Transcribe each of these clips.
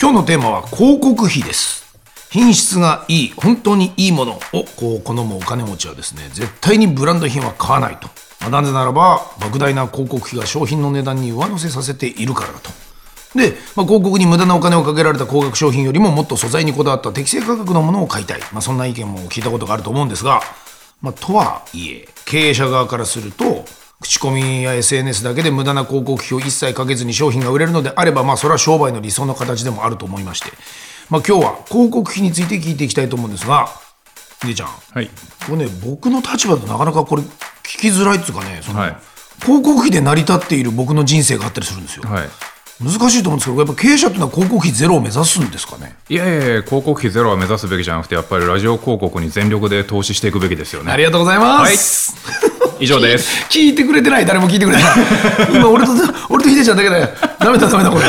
今日のテーマは広告費です。品質がいい本当にいいものをこう好むお金持ちはですね絶対にブランド品は買わないと、まあなぜならば莫大な広告費が商品の値段に上乗せさせているからだと。で、まあ、広告に無駄なお金をかけられた高額商品よりももっと素材にこだわった適正価格のものを買いたい、まあ、そんな意見も聞いたことがあると思うんですが、まあ、とはいえ経営者側からすると口コミや SNS だけで無駄な広告費を一切かけずに商品が売れるのであれば、まあ、それは商売の理想の形でもあると思いまして、まあ、今日は広告費について聞いていきたいと思うんですが姉ちゃん。はい。これね僕の立場だとなかなかこれ聞きづらいっていうかねその、はい。広告費で成り立っている僕の人生があったりするんですよ、はい。難しいと思うんですけどやっぱ経営者っていうのは広告費ゼロを目指すんですかね？いやいやいや、広告費ゼロは目指すべきじゃなくて、やっぱりラジオ広告に全力で投資していくべきですよね。ありがとうございます、以上です。聞いてくれてない。誰も聞いてくれてない。今俺と俺とヒデちゃんだけだよダメだダメだこれ。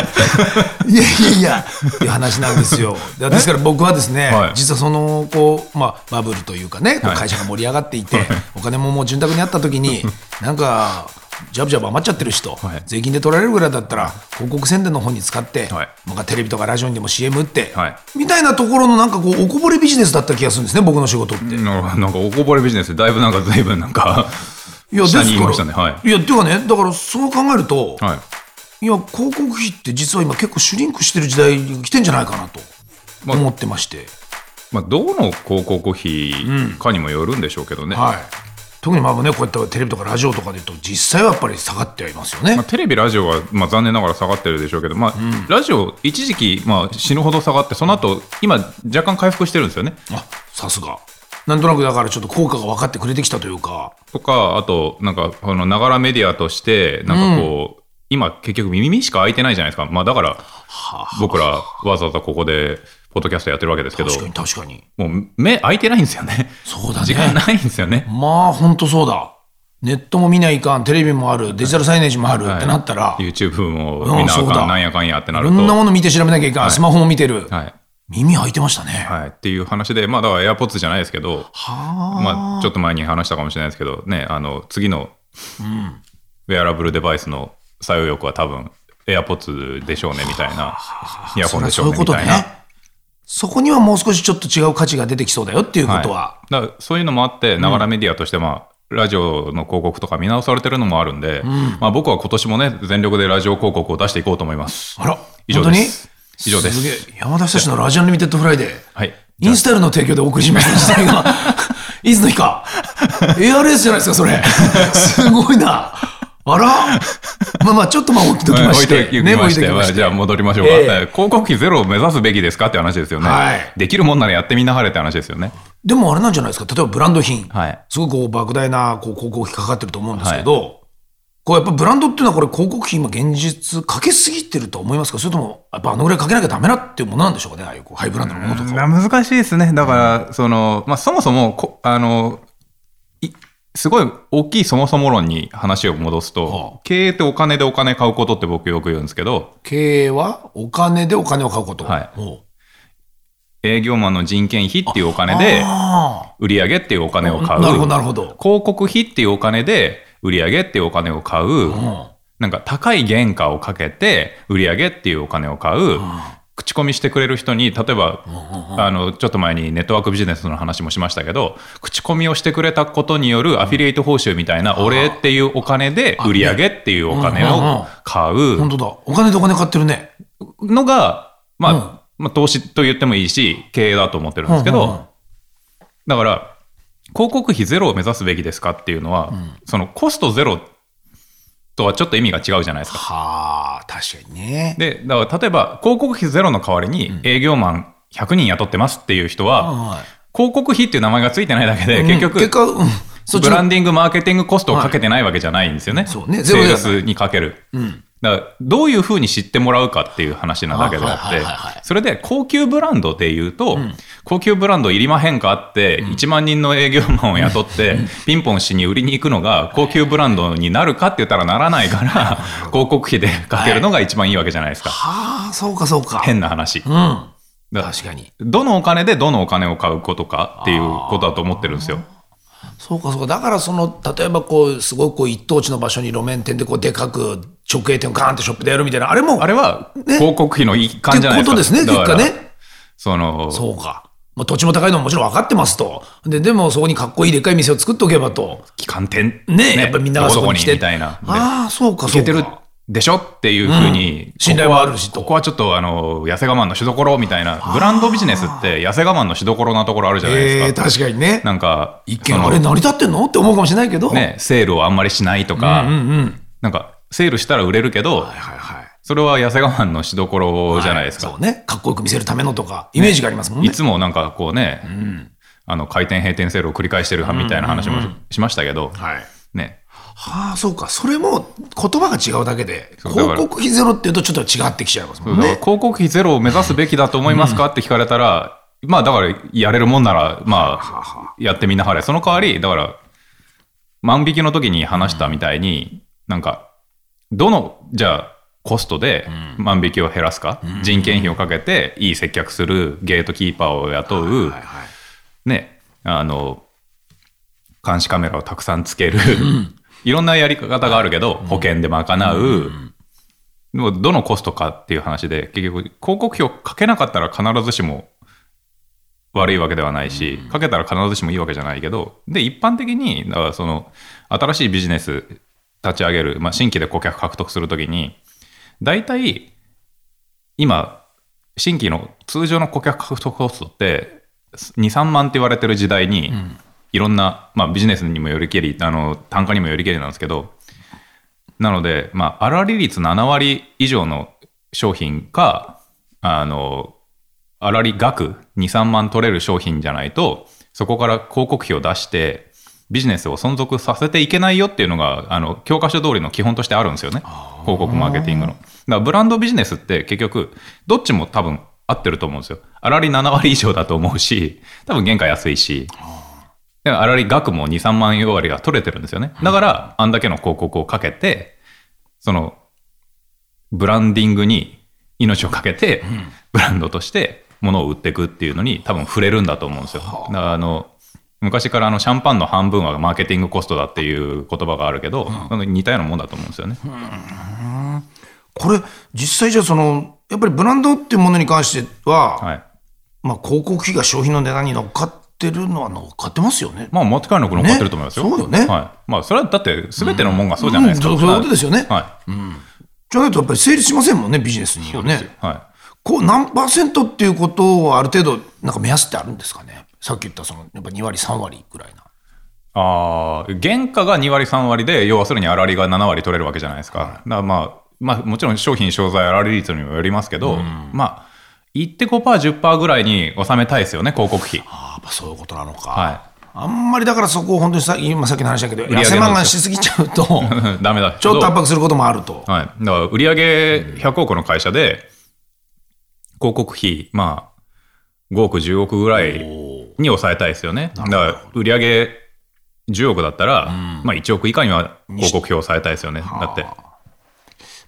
いやいやいや。っていう話なんですよ。でですから僕はですね、はい。実はそのこう、まあ、バブルというかね会社が盛り上がっていて、お金ももう潤沢にあった時になんかジャブジャブ余っちゃってる人、はい税金で取られるぐらいだったら広告宣伝の方に使って、はいなんかテレビとかラジオにでも CM 打って、はいみたいなところのなんかこうおこぼれビジネスだった気がするんですね僕の仕事って。ななんかおこぼれビジネスでだいぶなんか随分なんかいやですか？いましたね。はい。いやっていうかねだからそう考えると、はい。いや広告費って実は今結構シュリンクしてる時代に来てんじゃないかなとまあ思ってまして、まあ、どの広告費かにもよるんでしょうけどね。はい特にまあねこうやってテレビとかラジオとかで言うと実際はやっぱり下がってはいますよね、まあ、テレビ、ラジオは、まあ、残念ながら下がってるでしょうけど、まあラジオ、一時期、まあ、死ぬほど下がって、その後今若干回復してるんですよね。あさすが。なんとなくだからちょっと効果が分かってくれてきたというか。とか、あと、なんか、このながらメディアとして、なんかこう、今、結局、耳しか開いてないじゃないですか。まあ、だから、僕ら、わざわざここで、ポッドキャストやってるわけですけど、確かに確かにもう、目開いてないんですよね。そうだね時間ないんですよね。まあ本当そうだネットも見ないかんテレビもあるデジタルサイネージもあるってなったら、YouTube も見なあかん、なんやかんやってないるろんなと。もの見て調べなきゃいかん、スマホも見てる、はい。耳開いてましたね、はい。っていう話で、まあ、だから AirPods じゃないですけど、はあまあ、ちょっと前に話したかもしれないですけど、ね、あの、次の、ウェアラブルデバイスの作用力は多分、AirPods でしょうね、みたいな。イヤホンでしょうね、そういうことみたいな。ね。そこにはもう少しちょっと違う価値が出てきそうだよっていうことは。い、だからそういうのもあって、ながらメディアとして、まあ、ラジオの広告とか見直されてるのもあるんで、まあ、僕は今年もね、全力でラジオ広告を出していこうと思います。あら、以上です。以上です。すげえ。やまだひさしのラジアンリミテッドフライデー。はい。インスタイルの提供でお送りしました時代が。いつの日か。ARS じゃないですか、それ。すごいな。あら。まあまあ、ちょっとまあ置いときまして。置いておきまして、ね置いときましてじゃあ戻りましょうか、ええ広告費ゼロを目指すべきですかって話ですよね、はいできるもんならやってみなはれって話ですよね。でもあれなんじゃないですか。例えばブランド品。はいすごいこう莫大なこう広告費かかってると思うんですけど、こうやっぱブランドっていうのはこれ広告費今現実かけすぎてると思いますか？それともやっぱあのぐらいかけなきゃダメだっていうものなんでしょうかね？ああいうこうハイブランドのものとか難しいですね。だから、その、まあ、そもそもこ、あの、いすごい大きいそもそも論に話を戻すと、はあ経営ってお金でお金買うことって僕よく言うんですけど、経営はお金でお金を買うこと。はい営業マンの人件費っていうお金で、あ売上っていうお金をあ買う。なるほどなるほど。広告費っていうお金で、売上っていうお金を買う。なんか高い原価をかけて、売上っていうお金を買う。口コミしてくれる人に、例えば、あの、ちょっと前にネットワークビジネスの話もしましたけど、口コミをしてくれたことによるアフィリエイト報酬みたいな、お礼っていうお金で、売上っていうお金を買う。本当だ。お金でお金買ってるね。のが、まあ、うん。まあ、投資と言ってもいいし、経営だと思ってるんですけど、だから、広告費ゼロを目指すべきですかっていうのは、そのコストゼロとはちょっと意味が違うじゃないですか。はあ、確かにね。で、だから例えば広告費ゼロの代わりに営業マン100人雇ってますっていう人は、はい広告費っていう名前がついてないだけで、結局、結果、うん、そっちのブランディング、マーケティングコストをかけてないわけじゃないんですよね。そうねゼセールロじゃないスにかける。だからどういうふうに知ってもらうかっていう話なだけであってそれで高級ブランドで言うと、高級ブランドいりまへんかって、1万人の営業マンを雇って、ピンポンしに売りに行くのが高級ブランドになるかって言ったらならないから、広告費でかけるのが一番いいわけじゃないですか。はあ、そうかそうか。変な話。うん。確かに。どのお金でどのお金を買うことかっていうことだと思ってるんですよ。そうかそうか。だからその、例えばこう、すごいこう一等地の場所に路面店でこうでかく直営店をガーンってショップでやるみたいな、あれも、あれはね広告費の一環じゃないですか。ってことですね、結果ね。その、そうか。まあ、土地も高いのももちろん分かってますと。で、でもそこにかっこいいでっかい店を作っておけばと。旗艦店。ねやっぱりみんながそこに来て。みたいな。でああ、そうか、そうか。いけてるでしょっていうふうに、信頼もあるしとここはちょっとあの痩せ我慢のしどころみたいなブランドビジネスって痩せ我慢のしどころなところあるじゃないええですか、確かにね。なんか一見あれ成り立ってんの？って思うかもしれないけど。ねセールをあんまりしないとか、なんかセールしたら売れるけど、はいはいはい。それは痩せ我慢のしどころじゃないですか、そうね。かっこよく見せるためのとか、イメージがありますもんね。いつもなんかこうね、あの開店閉店セールを繰り返してるみたいな話もしましたけど、はい。ねはあ、そうか。それも言葉が違うだけで、広告費ゼロっていうとちょっと違ってきちゃいますもんね。広告費ゼロを目指すべきだと思いますかって聞かれたら、まあだからやれるもんなら、まあやってみなはれ。その代わり、だから万引きの時に話したみたいに、なんか、どの、じゃあ、コストで万引きを減らすか、人件費をかけていい接客するゲートキーパーを雇う、はいはい。ね、あの、監視カメラをたくさんつける、いろんなやり方があるけど、保険で賄う、でもどのコストかっていう話で、結局、広告費をかけなかったら必ずしも悪いわけではないし、かけたら必ずしもいいわけじゃないけど、で、一般的に、だからその、新しいビジネス立ち上げる、まあ、新規で顧客獲得するときに、大体、今、新規の通常の顧客獲得コストって、2、3万って言われてる時代に、いろんな、まあ、ビジネスにもよりけり、あの単価にもよりけりなんですけど、なので、まあ、粗利率7割以上の商品か、あの、粗利額2、3万取れる商品じゃないと、そこから広告費を出して、ビジネスを存続させていけないよっていうのが、あの、教科書通りの基本としてあるんですよね。広告マーケティングの。だからブランドビジネスって結局、どっちも多分合ってると思うんですよ。粗利7割以上だと思うし、多分原価安いし、で粗利額も2、3万円割が取れてるんですよね。だから、あんだけの広告をかけて、その、ブランディングに命をかけて、ブランドとして物を売っていくっていうのに多分触れるんだと思うんですよ。だからあの、昔からあのシャンパンの半分はマーケティングコストだっていう言葉があるけど、似たようなもんだと思うんですよね。これ、実際じゃあその、やっぱりブランドっていうものに関しては、はい。まあ広告費が商品の値段に乗っかってるのは乗っかってますよね。まあ、間違いなく乗っかってると思いますよ。ねそうよねはい。まあ、それはだって全てのもんがそうじゃないですか。うんそうそういうことですよねはい。じゃないとやっぱり成立しませんもんね、ビジネスにはね。はこう何パーセントっていうことをある程度、なんか目安ってあるんですかね？さっき言ったその、やっぱ2割、3割ぐらいな。ああ、原価が2割、3割で、要はするに粗利が7割取れるわけじゃないですか。だからまあ、まあ、もちろん商品、商材、粗利率にもよりますけど、まあ、言って5%、10%ぐらいに収めたいですよね、広告費。ああ、やっぱそういうことなのか。はあんまりだからそこを本当にさ今さっきの話だけど、痩せまんがんしすぎちゃうと、い。ダメだ。ちょっと圧迫することもあると。はい。だから、売上100億の会社で、広告費、まあ、5億、10億ぐらいに抑えたいですよね。だから、売上10億だったら、まあ1億以下には広告費を抑えたいですよね。だって。ま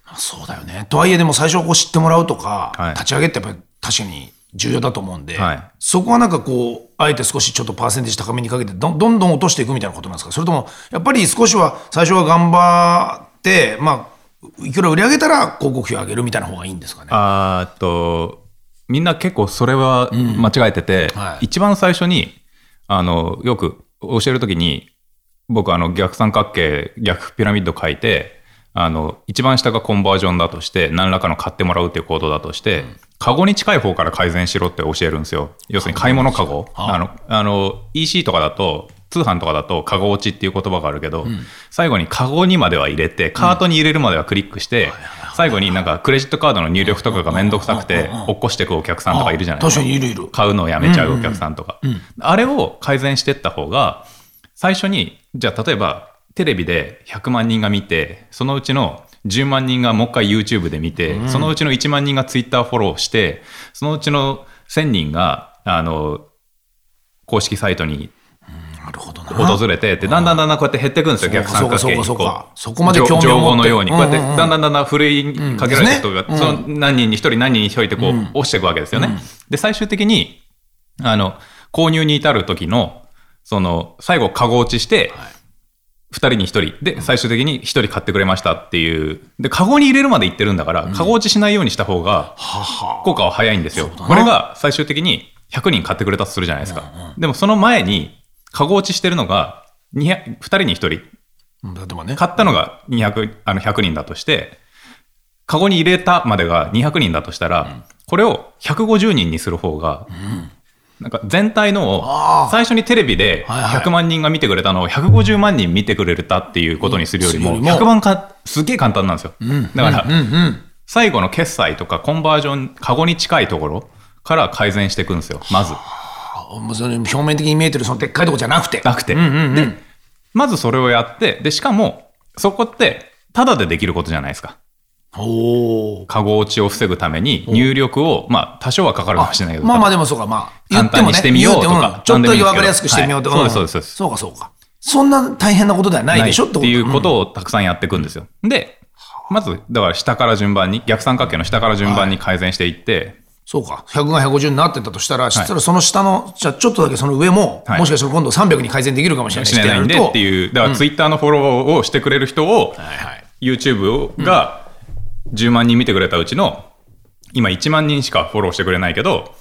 あ、そうだよね。とはいえでも最初こう知ってもらうとか、はい立ち上げってやっぱり確かに重要だと思うんで、はいそこはなんかこう、あえて少しちょっとパーセンテージ高めにかけてどん、どんどん落としていくみたいなことなんですか？それとも、やっぱり少しは最初は頑張って、まあ、いくら売り上げたら広告費を上げるみたいな方がいいんですかね？あーっと、みんな結構それは間違えてて、はい。一番最初に、あの、よく教えるときに、僕、あの、逆三角形、逆ピラミッド書いて、あの、一番下がコンバージョンだとして、何らかの買ってもらうっていう行動だとして、カゴに近い方から改善しろって教えるんですよ。要するに買い物カゴ。あの、あの、EC とかだと、通販とかだと、カゴ落ちっていう言葉があるけど、最後にカゴにまでは入れて、カートに入れるまではクリックして、最後になんかクレジットカードの入力とかがめんどくさくて、落っこしていくお客さんとかいるじゃないですか。確かにいるいる。買うのをやめちゃうお客さんとか。あれを改善していった方が、最初に、じゃあ例えばテレビで100万人が見て、そのうちの10万人がもう一回 YouTube で見て、そのうちの1万人が Twitter フォローして、そのうちの1000人が、あの、公式サイトに。訪れて、で、だんだんだんだんこうやって減っていくんですよ、逆三角形に。そこまで情報のように。こうやって、だんだんだんだんふるいにかけられた人が、うん。その何人に一人何人に一人ってこう、落ちていくわけですよね。で、最終的に、あの、購入に至る時の、その、最後、カゴ落ちして、二人に一人。で最終的に一人買ってくれましたっていう。でカゴに入れるまで行ってるんだから、カゴ落ちしないようにした方が。効果は早いんですよ。これが最終的に100人買ってくれたとするじゃないですか、でもその前にカゴ落ちしてるのが 200, 2人に1人うん例えばね。買ったのが200あの100人だとしてカゴに入れたまでが200人だとしたら、これを150人にする方が、なんか全体の最初にテレビではいはい100万人が見てくれたのを150万人見てくれたっていうことにするよりもうんするよりも100万かすげえ簡単なんですよ。だからうんうん。最後の決済とかコンバージョンカゴに近いところから改善していくんですよまず。その表面的に見えてるそのでっかいとこじゃなくて。なくて。うんうんうんでまずそれをやってでしかもそこってタダでできることじゃないですか。おお。カゴ落ちを防ぐために入力を、まあ、多少はかかるかもしれないけど、まあまあでもそうか、まあ。簡単にしてみようとかちょっと分かりやすくしてみようとか。はいそうですそうですそうかそうか。そんな大変なことではないでしょ？っていうことをたくさんやっていくんですよ。で、まず、だから下から順番に、逆三角形の下から順番に改善していって、そうか。100が150になってたとしたら、そしたらその下の、じゃあちょっとだけその上も、はいもしかしたら今度300に改善できるかもしれないしれないんでってう。いう、だからツイッターのフォローをしてくれる人を、はいはい。YouTube が10万人見てくれたうちの、今1万人しかフォローしてくれないけど、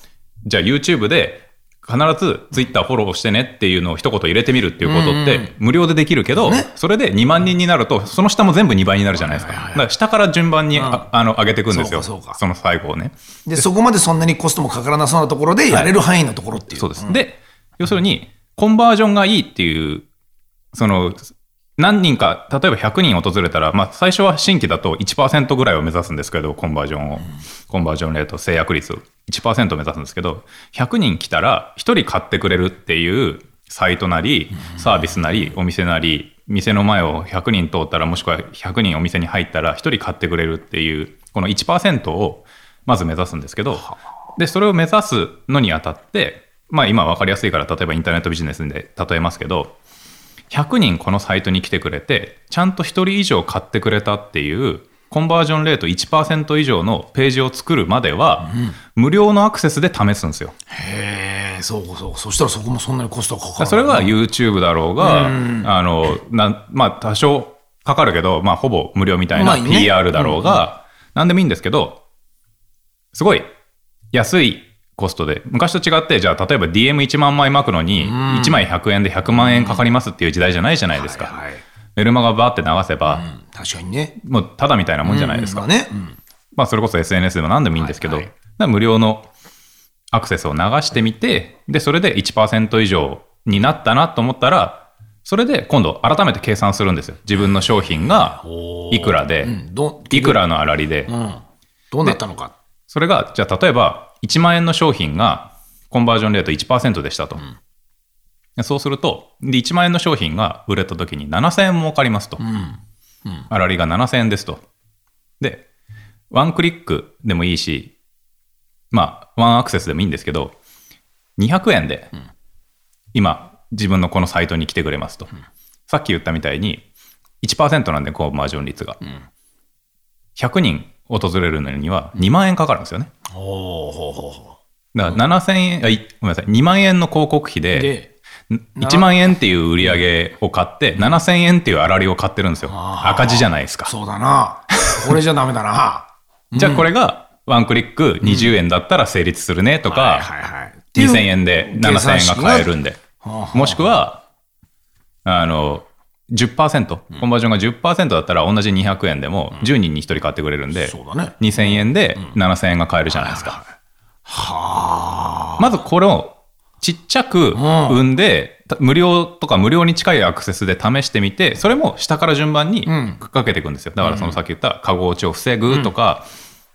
じゃあ YouTube で必ず Twitter フォローしてねっていうのを一言入れてみるっていうことって無料でできるけど、ねそれで2万人になると、その下も全部2倍になるじゃないですか。だから下から順番に、ああの上げていくんですよ。その最後をね。で、そこまでそんなにコストもかからなそうなところで、やれる範囲のところっていう。そうです。で、要するに、コンバージョンがいいっていう、その、何人か、例えば100人訪れたら、まあ、最初は新規だと1%ぐらいを目指すんですけど、コンバージョンを、コンバージョンレート、制約率を。1%を目指すんですけど、100人来たら、1人買ってくれるっていうサイトなり、サービスなり、お店なり、店の前を100人通ったら、もしくは100人お店に入ったら、1人買ってくれるっていう、この1%をまず目指すんですけど、で、それを目指すのにあたって、まあ今分かりやすいから、例えばインターネットビジネスで例えますけど、100人このサイトに来てくれて、ちゃんと1人以上買ってくれたっていう、コンバージョンレート1%以上のページを作るまでは、無料のアクセスで試すんですよ。へえ、そうかそうか。そしたらそこもそんなにコストがかからない。それが YouTube だろうが、あの、なまあ多少かかるけど、まあほぼ無料みたいな PR だろうが、なんでもいいんですけど、すごい安いコストで、昔と違って、じゃあ例えば DM1 万枚巻くのに、1枚100円で100万円かかりますっていう時代じゃないじゃないですか。はい。メルマガバーって流せば、うん確かにね。もうただみたいなもんじゃないですか。まあね。うんまあ、それこそ SNS でも何でもいいんですけど、はいはい無料のアクセスを流してみて、で、それで1%以上になったなと思ったら、それで今度改めて計算するんですよ。自分の商品がいくらで、うんどいくらの粗利で、うん。どうなったのか。それが、じゃあ例えば1万円の商品がコンバージョンレート1%でしたと。でそうすると、で、1万円の商品が売れた時に7000円儲かりますと。粗利が7000円ですと。で、ワンクリックでもいいし、まあ、ワンアクセスでもいいんですけど、200円で、今、自分のこのサイトに来てくれますと。さっき言ったみたいに、1%なんで、コンバージョン率が。100人訪れるのには2万円かかるんですよね。ほうほうほうほだから7000円、あいごめんなさい、2万円の広告費う。で、で、1万円っていう売り上げを買って、7000円っていう粗利を買ってるんですよ。赤字じゃないですか。そうだな。これじゃダメだな。じゃあこれがワンクリック20円だったら成立するねとか、はいはいはい。っていう2000円で7000円が買えるんで。はあもしくは、あの、10%、コンバージョンが10%だったら同じ200円でも10人に1人買ってくれるんで、そうだね。2000円で7000円が買えるじゃないですか。はあ。まずこれをちっちゃく生ん。で、た無料とか無料に近いアクセスで試してみて、それも下から順番にかけていくんですよ。だからそのさっき言ったカゴ落ちを防ぐとか、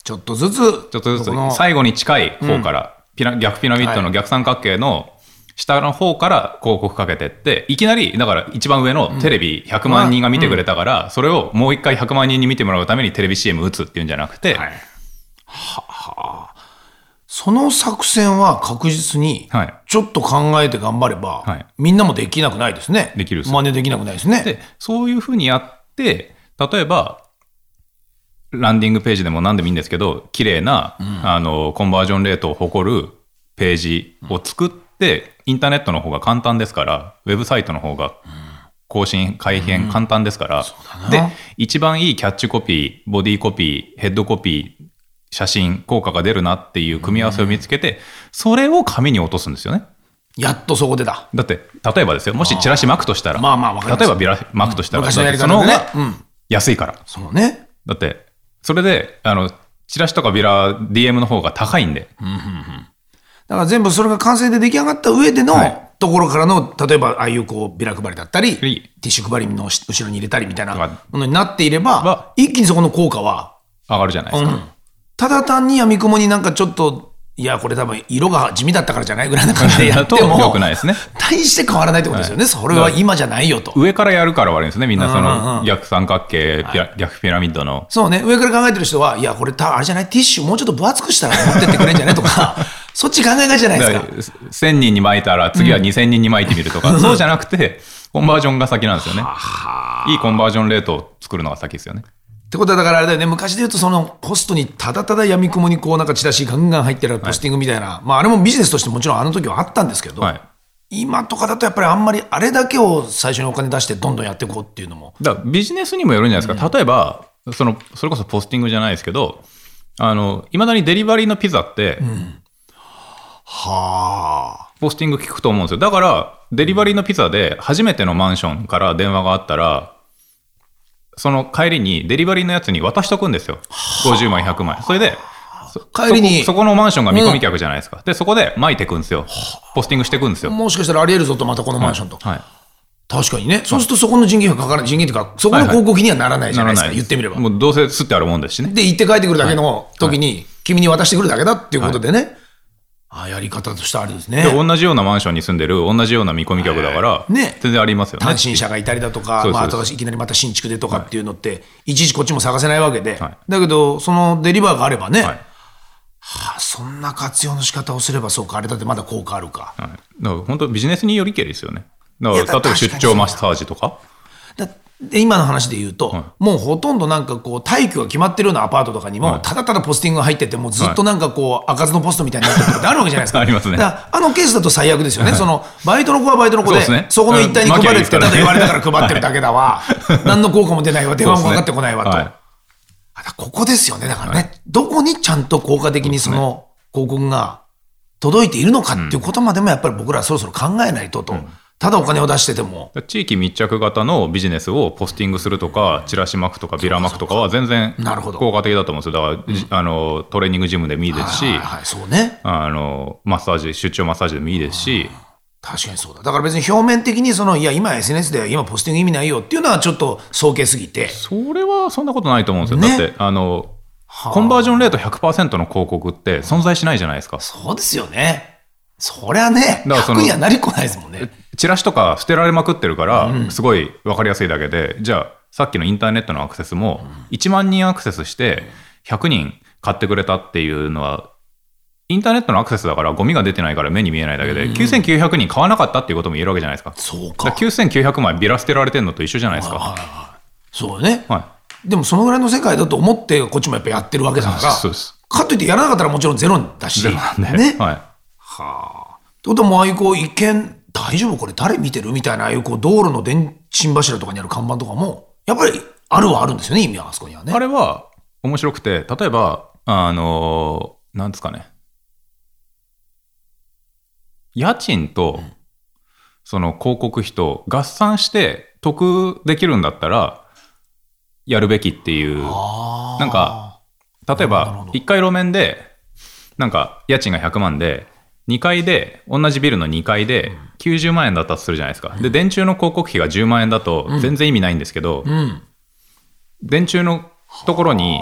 ちょっとずつ、ちょっとずつ最後に近い方から、ピラ逆ピラミッドの逆三角形の下の方から広告かけてって、いきなり、だから一番上のテレビ100万人が見てくれたから、それをもう一回100万人に見てもらうためにテレビ CM 打つっていうんじゃなくて、はい。ははその作戦は確実に、はい。ちょっと考えて頑張れば、はい。みんなもできなくないですね。できる真似できなくないですね。で、そういうふうにやって、例えば、ランディングページでも何でもいいんですけど、綺麗な、あの、コンバージョンレートを誇るページを作って、インターネットの方が簡単ですから、ウェブサイトの方が更新、改変簡単ですから、だでな、一番いいキャッチコピー、ボディコピー、ヘッドコピー、写真、効果が出るなっていう組み合わせを見つけて、それを紙に落とすんですよね。やっとそこでだ。だって、例えばですよ、もしチラシ巻くとしたら、まあまあ例えばビラ巻くとしたら、昔のやりだってその方が。安いから。そうね。だって、それで、あの、チラシとかビラ、DM の方が高いんで、だから全部それが完成で出来上がった上での、はい。ところからの、例えばああいうこうビラ配りだったり、テい。ィッシュ配りのし後ろに入れたりみたいなものになっていればは、一気にそこの効果は、上がるじゃないですか。ただ単に闇雲になんかちょっと、いや、これ多分色が地味だったからじゃない？ぐらいな感じでやっても、良くないですね。大して変わらないってことですよね。それは今じゃないよと。上からやるから悪いんですね、みんなその逆三角形、逆ピラミッドの。そうね、上から考えてる人は、いや、これた、あれじゃない、ティッシュもうちょっと分厚くしたら持ってってくれんじゃないとか、そっち考えがちじゃないですか。1000人に巻いたら次は2000人に巻いてみるとか、そうじゃなくて、コンバージョンが先なんですよね。いいコンバージョンレートを作るのが先ですよね。ってことはだからあれだよね、昔で言うとそのポストにただただ闇雲にこうなんかチラシガンガン入ってるポスティングみたいな、まああれもビジネスとしてもちろんあの時はあったんですけど、はい。今とかだとやっぱりあんまりあれだけを最初にお金出してどんどんやっていこうっていうのも、だからビジネスにもよるんじゃないですか。例えば、その、それこそポスティングじゃないですけど、あの、いまだにデリバリーのピザって、はあ、ポスティング聞くと思うんですよ。だから、デリバリーのピザで初めてのマンションから電話があったら、その帰りにデリバリーのやつに渡しとくんですよ。50万、100万。それで、そ帰りにそこのマンションが見込み客じゃないですか。で、そこで巻いていくんですよ。ポスティングしていくんですよ。もしかしたらありえるぞとまたこのマンションと。はい。確かにね。そうするとそこの人件費がかからない、人件費というか、そこの広告費にはならないじゃないですか、です言ってみれば。もうどうせ吸ってあるもんですしね。で、行って帰ってくるだけの時に、君に渡してくるだけだっていうことでね。ああ、やり方としてありですね。で同じようなマンションに住んでる同じような見込み客だから、ね。全然ありますよね。単身者がいたりだとか、まあ、いいきなりまた新築でとかっていうのって、い。ちいちこっちも探せないわけで、はい。だけど、そのデリバーがあればね、はい。はあそんな活用の仕方をすれば、そうか、あれだってまだ効果あるか。はい、だから本当ビジネスによりけりですよね。だから例えば出張マッサージとか。だで今の話で言うと、もうほとんどなんかこう、退去が決まってるようなアパートとかにも、はい。ただただポスティングが入ってて、もうずっとなんかこう、開かずのポストみたいになってるとかってあるわけじゃないですか。ありますね。あのケースだと最悪ですよね。その、バイトの子はバイトの子で、そね。そこの一帯にうん配れってただ言わ。れたから配ってるだけだわ。何の効果も出ないわ、電話もかかってこないわと。ねあだここですよね。だからね、どこにちゃんと効果的にその広告が届いているのかっていうことまでもやっぱり僕らはそろそろ考えないとと。ただお金を出してても、はい地域密着型のビジネスをポスティングするとか、チラシ巻くとか、ビラ巻くとかは全然効果的だと思うんですよ。だから、じあのトレーニングジムでもいいですし、はいそうね。あのマッサージ、出張マッサージでもいいですし、確かにそうだ。だから別に表面的にその、いや、今 SNS では今ポスティング意味ないよっていうのはちょっと早計すぎて。それはそんなことないと思うんですよ。ねだって、あの、コンバージョンレート100%の広告って存在しないじゃないですか。そうですよね。そりゃね、だからその100にはなりっこないですもんね。チラシとか捨てられまくってるから、すごい分かりやすいだけで、じゃあ、さっきのインターネットのアクセスも、1万人アクセスして、100人買ってくれたっていうのは、インターネットのアクセスだから、ゴミが出てないから目に見えないだけで、9900人買わなかったっていうことも言えるわけじゃないですか。そうだからか。9900枚ビラ捨てられてるのと一緒じゃないですか。はいはいそうね。はでもそのぐらいの世界だと思って、こっちもやっぱやってるわけだから、そうです。かといってやらなかったらもちろんゼロだし。ゼロなんで。ね。はい。はあ。ってことはもうああいうこう一見、大丈夫これ誰見てるみたいな、ああいうこう道路の電信柱とかにある看板とかも、やっぱりあるはあるんですよね、意味はあそこにはね。あれは面白くて、例えば、あのーなんですかね。家賃と、その広告費と合算して得できるんだったら、やるべきっていう。なんか、例えばほど、1階路面で、なんか、家賃が100万で、2階で、同じビルの2階で90万円だったとするじゃないですか。で、電柱の広告費が10万円だと全然意味ないんですけど、うん。電柱のところに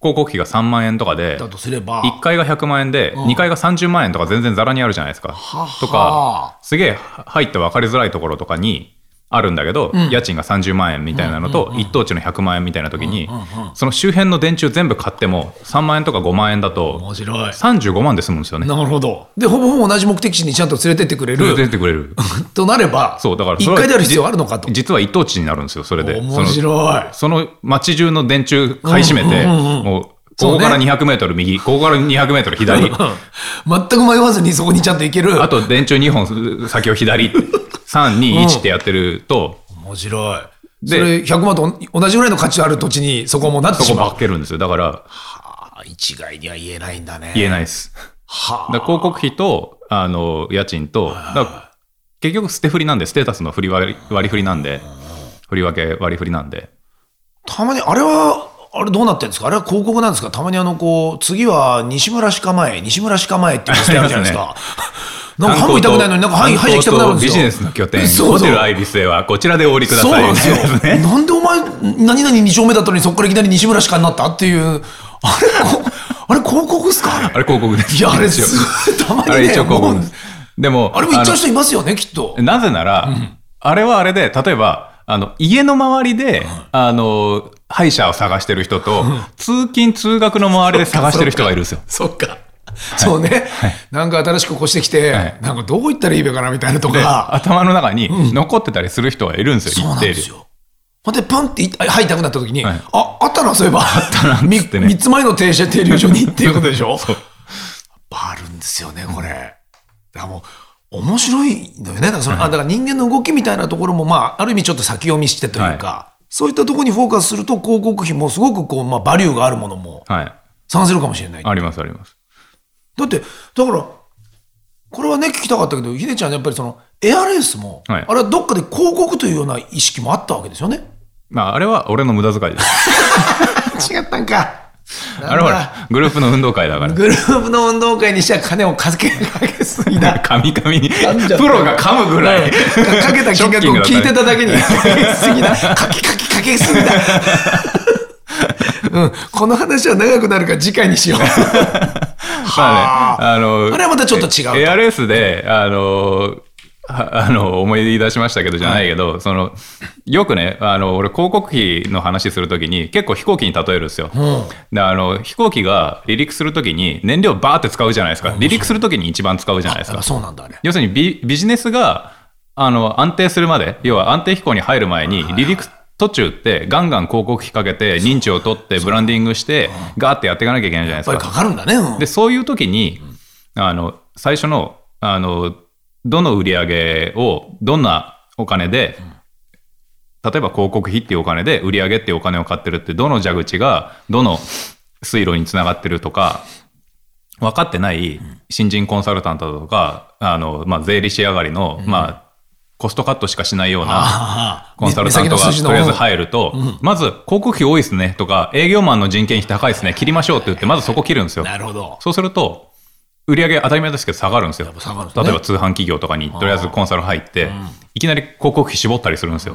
広告費が3万円とかで、だとすれば。1階が100万円で、2階が30万円とか全然ざらにあるじゃないですか。はとか、すげえ入って分かりづらいところとかにあるんだけど、家賃が30万円みたいなのと、一等地の100万円みたいな時に、その周辺の電柱全部買っても3万円とか5万円だと、面白い。35万で済むんですよね。なるほど。で、ほぼほぼ同じ目的地にちゃんと連れてってくれ連れてるってくれる。となれば、そう、だからそれ一は回である必要あるのかと。実は一等地になるんですよ、それで。面白い。その街中の電柱買い占めて、もう、ここから200メートル右、ここから200メートル左、全く迷わずにそこにちゃんと行ける。あと電柱2本先を左、3、2、1ってやってると、面白い。でそれ100万と同じぐらいの価値ある土地にそこもなってそこしまう。ばっけるんですよ。だから、はあ一概には言えないんだね。言えないです。はだから広告費と、あの、家賃と、結局捨て振りなんで、ステータスの振り割り割り振りなんで、振り分け割り振りなんで。あたまに、あれは、あれどうなってるんですか？あれは広告なんですか？たまにあの、こう、次は西村しか前、西村しか前っていうステあるじゃないですか。なんか歯も痛くないのになんか歯歯医者行きたくなるんですよ。ビジネスの拠点、そうそうホテルアイビスへはこちらでお降りください。そうなんですよ なんでお前、何々2丁目だったのにそこからいきなり西村しかになったっていう、あれ、こあれ広告っすか？あれあれ広告です。いや、あれ一応す、たまにね、あれ一応広告です。でも、あれも言っちゃう人いますよね、きっと。なぜなら、あれはあれで、例えば、あの、家の周りで、あの、歯医者を探してる人と、通勤通学の周りで探してる人がいるんですよ。そっか。そうね、なんか新しく越してきて、はいなんかどう言ったらいいべかなみたいなとで、か、頭の中に残ってたりする人がいるんですよ、そうな一定で。んですよ。ほんで、パンってい歯痛くなった時に、はいあ、あったな、そういえば。あったなっつってね3つ前の停車停留所にっていうことでしょ？そうあるんですよね、これ。だからもう、面白いんだよね。だからその、あだから人間の動きみたいなところも、まあ、ある意味ちょっと先読みしてというか、そういったところにフォーカスすると、広告費もすごくこう、まあ、バリューがあるものもはい。探せるかもしれない。あります、あります。だって、だから、これはね、聞きたかったけど、ヒデちゃん、やっぱりその、エアレースも、はいあれはどっかで広告というような意識もあったわけですよね。まあ、あれは俺の無駄遣いです。違ったんか。あれほら、グループの運動会だから。グループの運動会にしては金をかけかけすぎだ。カミカミに、プロが噛むぐらい。かかけた金額を聞いてただけに、かけすぎだ。かけかけかけすぎだ。うん、この話は長くなるから次回にしよう。まあね、あ。の、あれはまたちょっと違うと。エアレースで、あの、はあの思い出しましたけどじゃないけど、そのよくねあの俺広告費の話するときに結構飛行機に例えるんですよ、であの飛行機が離陸するときに燃料バーって使うじゃないですか。離陸するときに一番使うじゃないですあかそうなんだ、あれ。要するにビビジネスがあの安定するまで要は安定飛行に入る前に離陸途中ってガンガン広告費かけて認知を取ってブランディングしてガーってやっていかなきゃいけないじゃないですやっぱりかかるんだね。うん。でそういう時にあの最初のあのどの売り上げをどんなお金で、例えば広告費っていうお金で売り上げっていうお金を買ってるってどの蛇口がどの水路につながってるとか分かってない新人コンサルタントだとかあの、まあ、税理士上がりの、まあ、コストカットしかしないようなコンサルタントがとりあえず入ると、まず広告費多いですねとか営業マンの人件費高いですね切りましょうって言ってまずそこ切るんですよ。なるほど。そうすると、売り上げ当たり前ですけど下がるんですよ。すね例えば通販企業とかにとりあえずコンサル入って、いきなり広告費絞ったりするんですよ。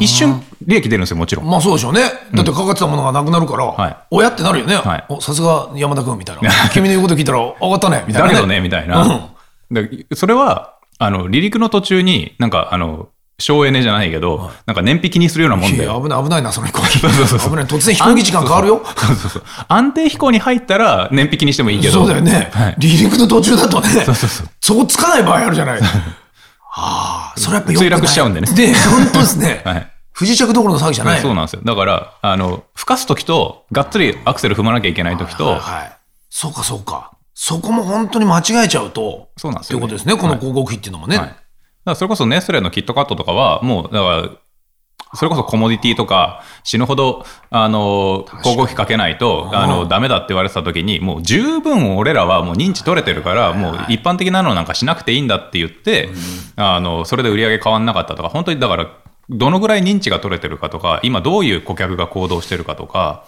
一瞬利益出るんですよ、もちろん。まあそうでしょうね。だってかかってたものがなくなるから、はいおやってなるよね。はいおさすが山田君みたいな。君の言うこと聞いたら上がったね、みたいな、ね。だけどね、みたいな。でそれは、あの、離陸の途中に、なんか、あの、省エネじゃないけど、なんか燃費気にするようなもんで。危ない危ないな、その飛行機。そうそうそう危ない。突然飛行機時間変わるよ。そうそうそう安定飛行に入ったら燃費気にしてもいいけど。そうだよね。はい離陸の途中だとね、そうそうそう。そこつかない場合あるじゃない。ああ、それやっぱよくない墜落しちゃうんでねで、本当ですね。はい。不時着どころの騒ぎじゃない。そうなんですよ。だから、あの、吹かすときと、がっつりアクセル踏まなきゃいけないときと、はい。そうか、そうか。そこも本当に間違えちゃうと、そうなんですよね。ということですね、この広告費っていうのもね。はい、だからそれこそネスレのキットカットとかは、もう、だから、それこそコモディティとか、死ぬほど、あの、広告費かけないと、あの、ダメだって言われてた時に、もう十分俺らはもう認知取れてるから、もう一般的なのなんかしなくていいんだって言って、あの、それで売り上げ変わんなかったとか、本当にだから、どのぐらい認知が取れてるかとか、今どういう顧客が行動してるかとか、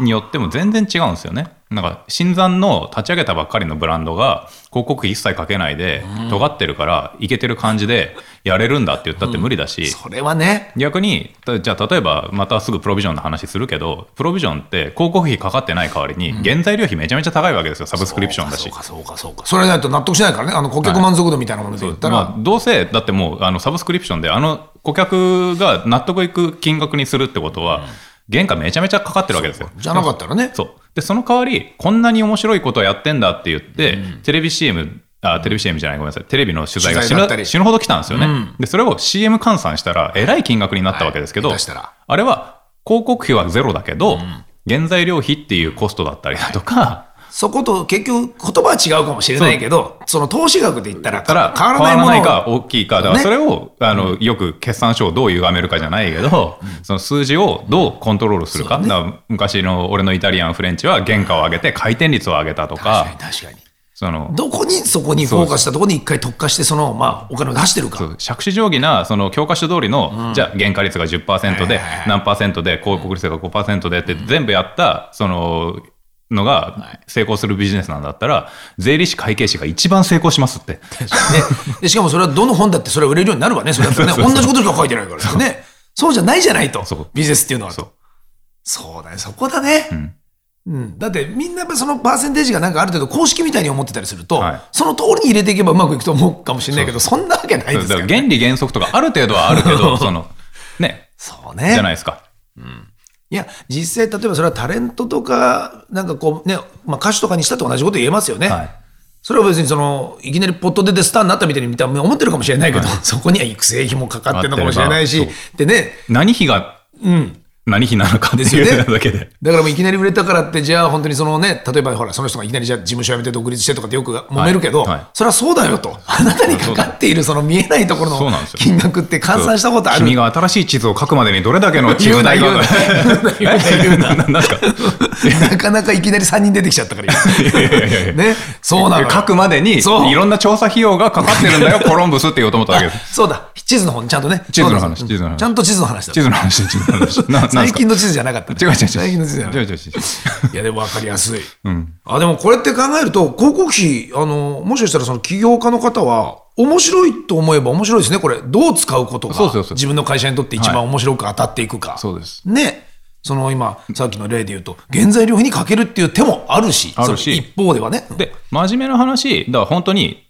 によっても全然違うんですよね。なんか新参の立ち上げたばっかりのブランドが広告費一切かけないで尖ってるからいけてる感じでやれるんだって言ったって無理だし、それはね。逆にたじゃあ例えばまたすぐプロビジョンの話するけどプロビジョンって広告費かかってない代わりに原材料費めちゃめちゃ高いわけですよサブスクリプションだし。そう。かそうかそうか。それないと納得しないからね。あの顧客満足度みたいなもので言ったら、まあ、どうせだってもうあのサブスクリプションであの顧客が納得いく金額にするってことは、原価めちゃめちゃかかってるわけですよ。じゃなかったらね。そう。でその代わりこんなに面白いことをやってんだって言って、テレビ CM あテレビ CM じゃないごめんなさい。テレビの取材が死ぬ死ぬほど来たんですよね、でそれを CM 換算したらえらい金額になったわけですけど、はい。あれは広告費はゼロだけど、原材料費っていうコストだったりだとか、そこと結局言葉は違うかもしれないけどその投資額で言ったら変わ変わらないもの。をらないか大きいか。だからね。それを、あのよく決算書をどう歪めるかじゃないけど、その数字をどうコントロールするか,、昔の俺のイタリアンフレンチは原価を上げて回転率を上げたと確か確かに。そのどこにそこにフォーカスしたところに一回特化してそのまあお金を出してるか。そう。杓子定規なその教科書通りの、じゃあ原価率が10%で何パーセントで広告率が5%でって全部やったそののが成功するビジネスなんだったら税理士会計士が一番成功しますって。ね、でしかもそれはどの本だってそれは売れるようになるわね。それね。同じことしか書いてないからね。そう。じゃないじゃないと。ビジネスっていうのはそう。そうだね。そこだね、ん。うん、だってみんなやっぱそのパーセンテージがなんかある程度公式みたいに思ってたりすると、はい。その通りに入れていけばうまくいくと思うかもしれないけどそんなわけないですからね、原理原則とかある程度はあるけどそのね。そうね。じゃないですか。いや実際例えばそれはタレントとかなんかこうね、まあ、歌手とかにしたって同じこと言えますよね、はい。それは別にそのいきなりポット出てスターになったみたいに見た思ってるかもしれないけど、そこには育成費もかかってるのかもしれないし。でね。何費がうん何費なのかだけで。だからもういきなり売れたからって、じゃあ本当にそのね、例えばほら、その人がいきなりじゃあ事務所辞めて独立してとかってよく揉めるけど、はいはい。それはそうだよと。あなたにかかっているその見えないところの金額って換算したことある。君が新しい地図を書くまでにどれだけの地図ななかなかなかいきなり3人出てきちゃったから今。ね、そうなの。よ。書くまでにいろんな調査費用がかかってるんだよ、コロンブスって言おうと思ったわけです。そうだ、地図の方にちゃんとね。地図の話地図の話ちゃんと地図の話だ。地図の話、地図の話。最近の地図じゃなかったね、違う違う違う。最近の地図じゃなかっ違う違う違う。た。いや、でも分かりやすい。あでもこれって考えると、広告費、あの、もしかしたらその起業家の方は、面白いと思えば面白いですね、これ。どう使うことがそうそうそう自分の会社にとって一番面白く当たっていくか。そうです。ね。その今、さっきの例で言うと、原材料費にかけるっていう手もあるし、あるし一方ではね。で、真面目な話、だから本当に、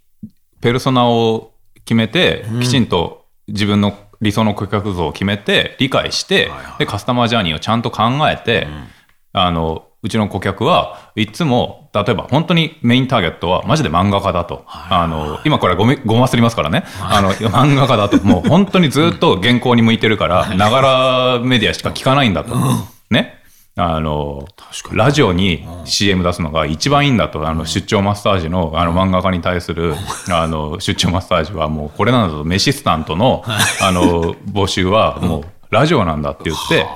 ペルソナを決めて、きちんと自分の理想の顧客像を決めて、理解して、で、カスタマージャーニーをちゃんと考えて、あの、うちの顧客はいつも、例えば本当にメインターゲットはマジで漫画家だと。あの、今これごめ、ごますりますからね。あの、漫画家だと。もう本当にずっと原稿に向いてるから、ながらメディアしか聞かないんだと。ね。あの、ラジオに CM 出すのが一番いいんだと。あの、出張マッサージの、あの、漫画家に対する、あの、出張マッサージはもうこれなんだと。メシスタントの、あの、募集はもう、ラジオなんだって言って、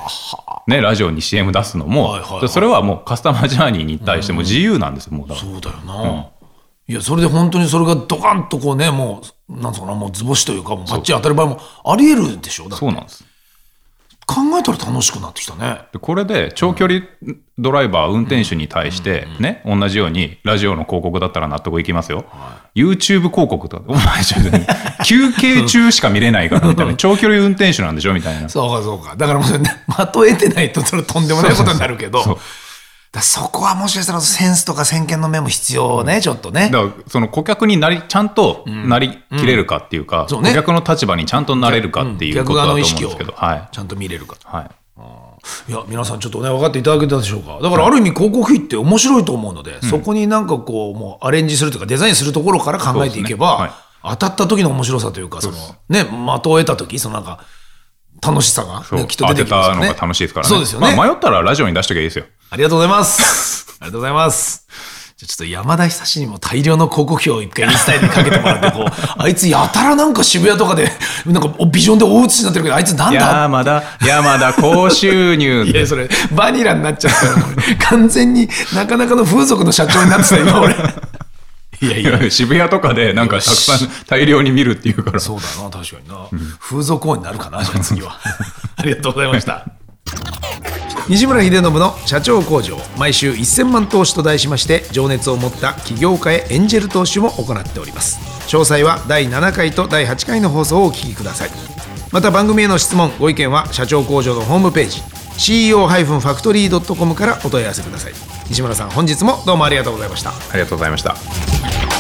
ね、ラジオに CM 出すのも、それはもうカスタマージャーニーに対しても自由なんですよ、もうだからそうだよな。いや、それで本当にそれがドカンとこうね、もう、なんつうかな、もう図星というか、もうバッチリ当たる場合もあり得るでしょ。そうなんです。考えたら楽しくなってきたね。でこれで長距離ドライバー、運転手に対してね、同じようにラジオの広告だったら納得いきますよ。YouTube 広告とか、お前ちょっとね休憩中しか見れないからみたいな、長距離運転手なんでしょみたいな。そうか、そうか。だからもうね、的を得てないと、それとんでもないことになるけど、そうだそこはもしかしたらセンスとか先見の目も必要ね、ちょっとね。だからその顧客になりちゃんとなりきれるかっていうか、そうね顧客の立場にちゃんとなれるかっていうことだと思うんですけど、逆側の意識をはい。ちゃんと見れるか。と。はい、いや、皆さんちょっとね、分かっていただけたでしょうか。だからある意味広告費って面白いと思うので、そこになんかこう、もうアレンジするというか、デザインするところから考えていけば、そうですね。当たった時の面白さというか、その、ね、的を得た時、そのなんか、楽しさが、ね、きっと出当ててきますよね。たのが楽しいですからね。そうですよね。まあ、迷ったらラジオに出しときゃいいですよ。ありがとうございます。ありがとうございます。じゃあちょっと山田久志にも大量の広告費を一回インスタイルにかけてもらって、こう、あいつやたらなんか渋谷とかで、なんかビジョンで大写しになってるけど、あいつなんだ？山田、山田高収入 いや、それ、バニラになっちゃった完全になかなかの風俗の社長になってた、今俺。いや いや、渋谷とかでなんかたくさん大量に見るっていうから。そうだな、確かにな。風俗王になるかな、じゃあ次は。ありがとうございました。西村秀信の社長工場毎週1000万投資と題しまして情熱を持った起業家へエンジェル投資も行っております詳細は第7回と第8回の放送をお聞きくださいまた番組への質問ご意見は社長工場のホームページ CEO-factory.com からお問い合わせください。西村さん本日もどうもありがとうございました。ありがとうございました。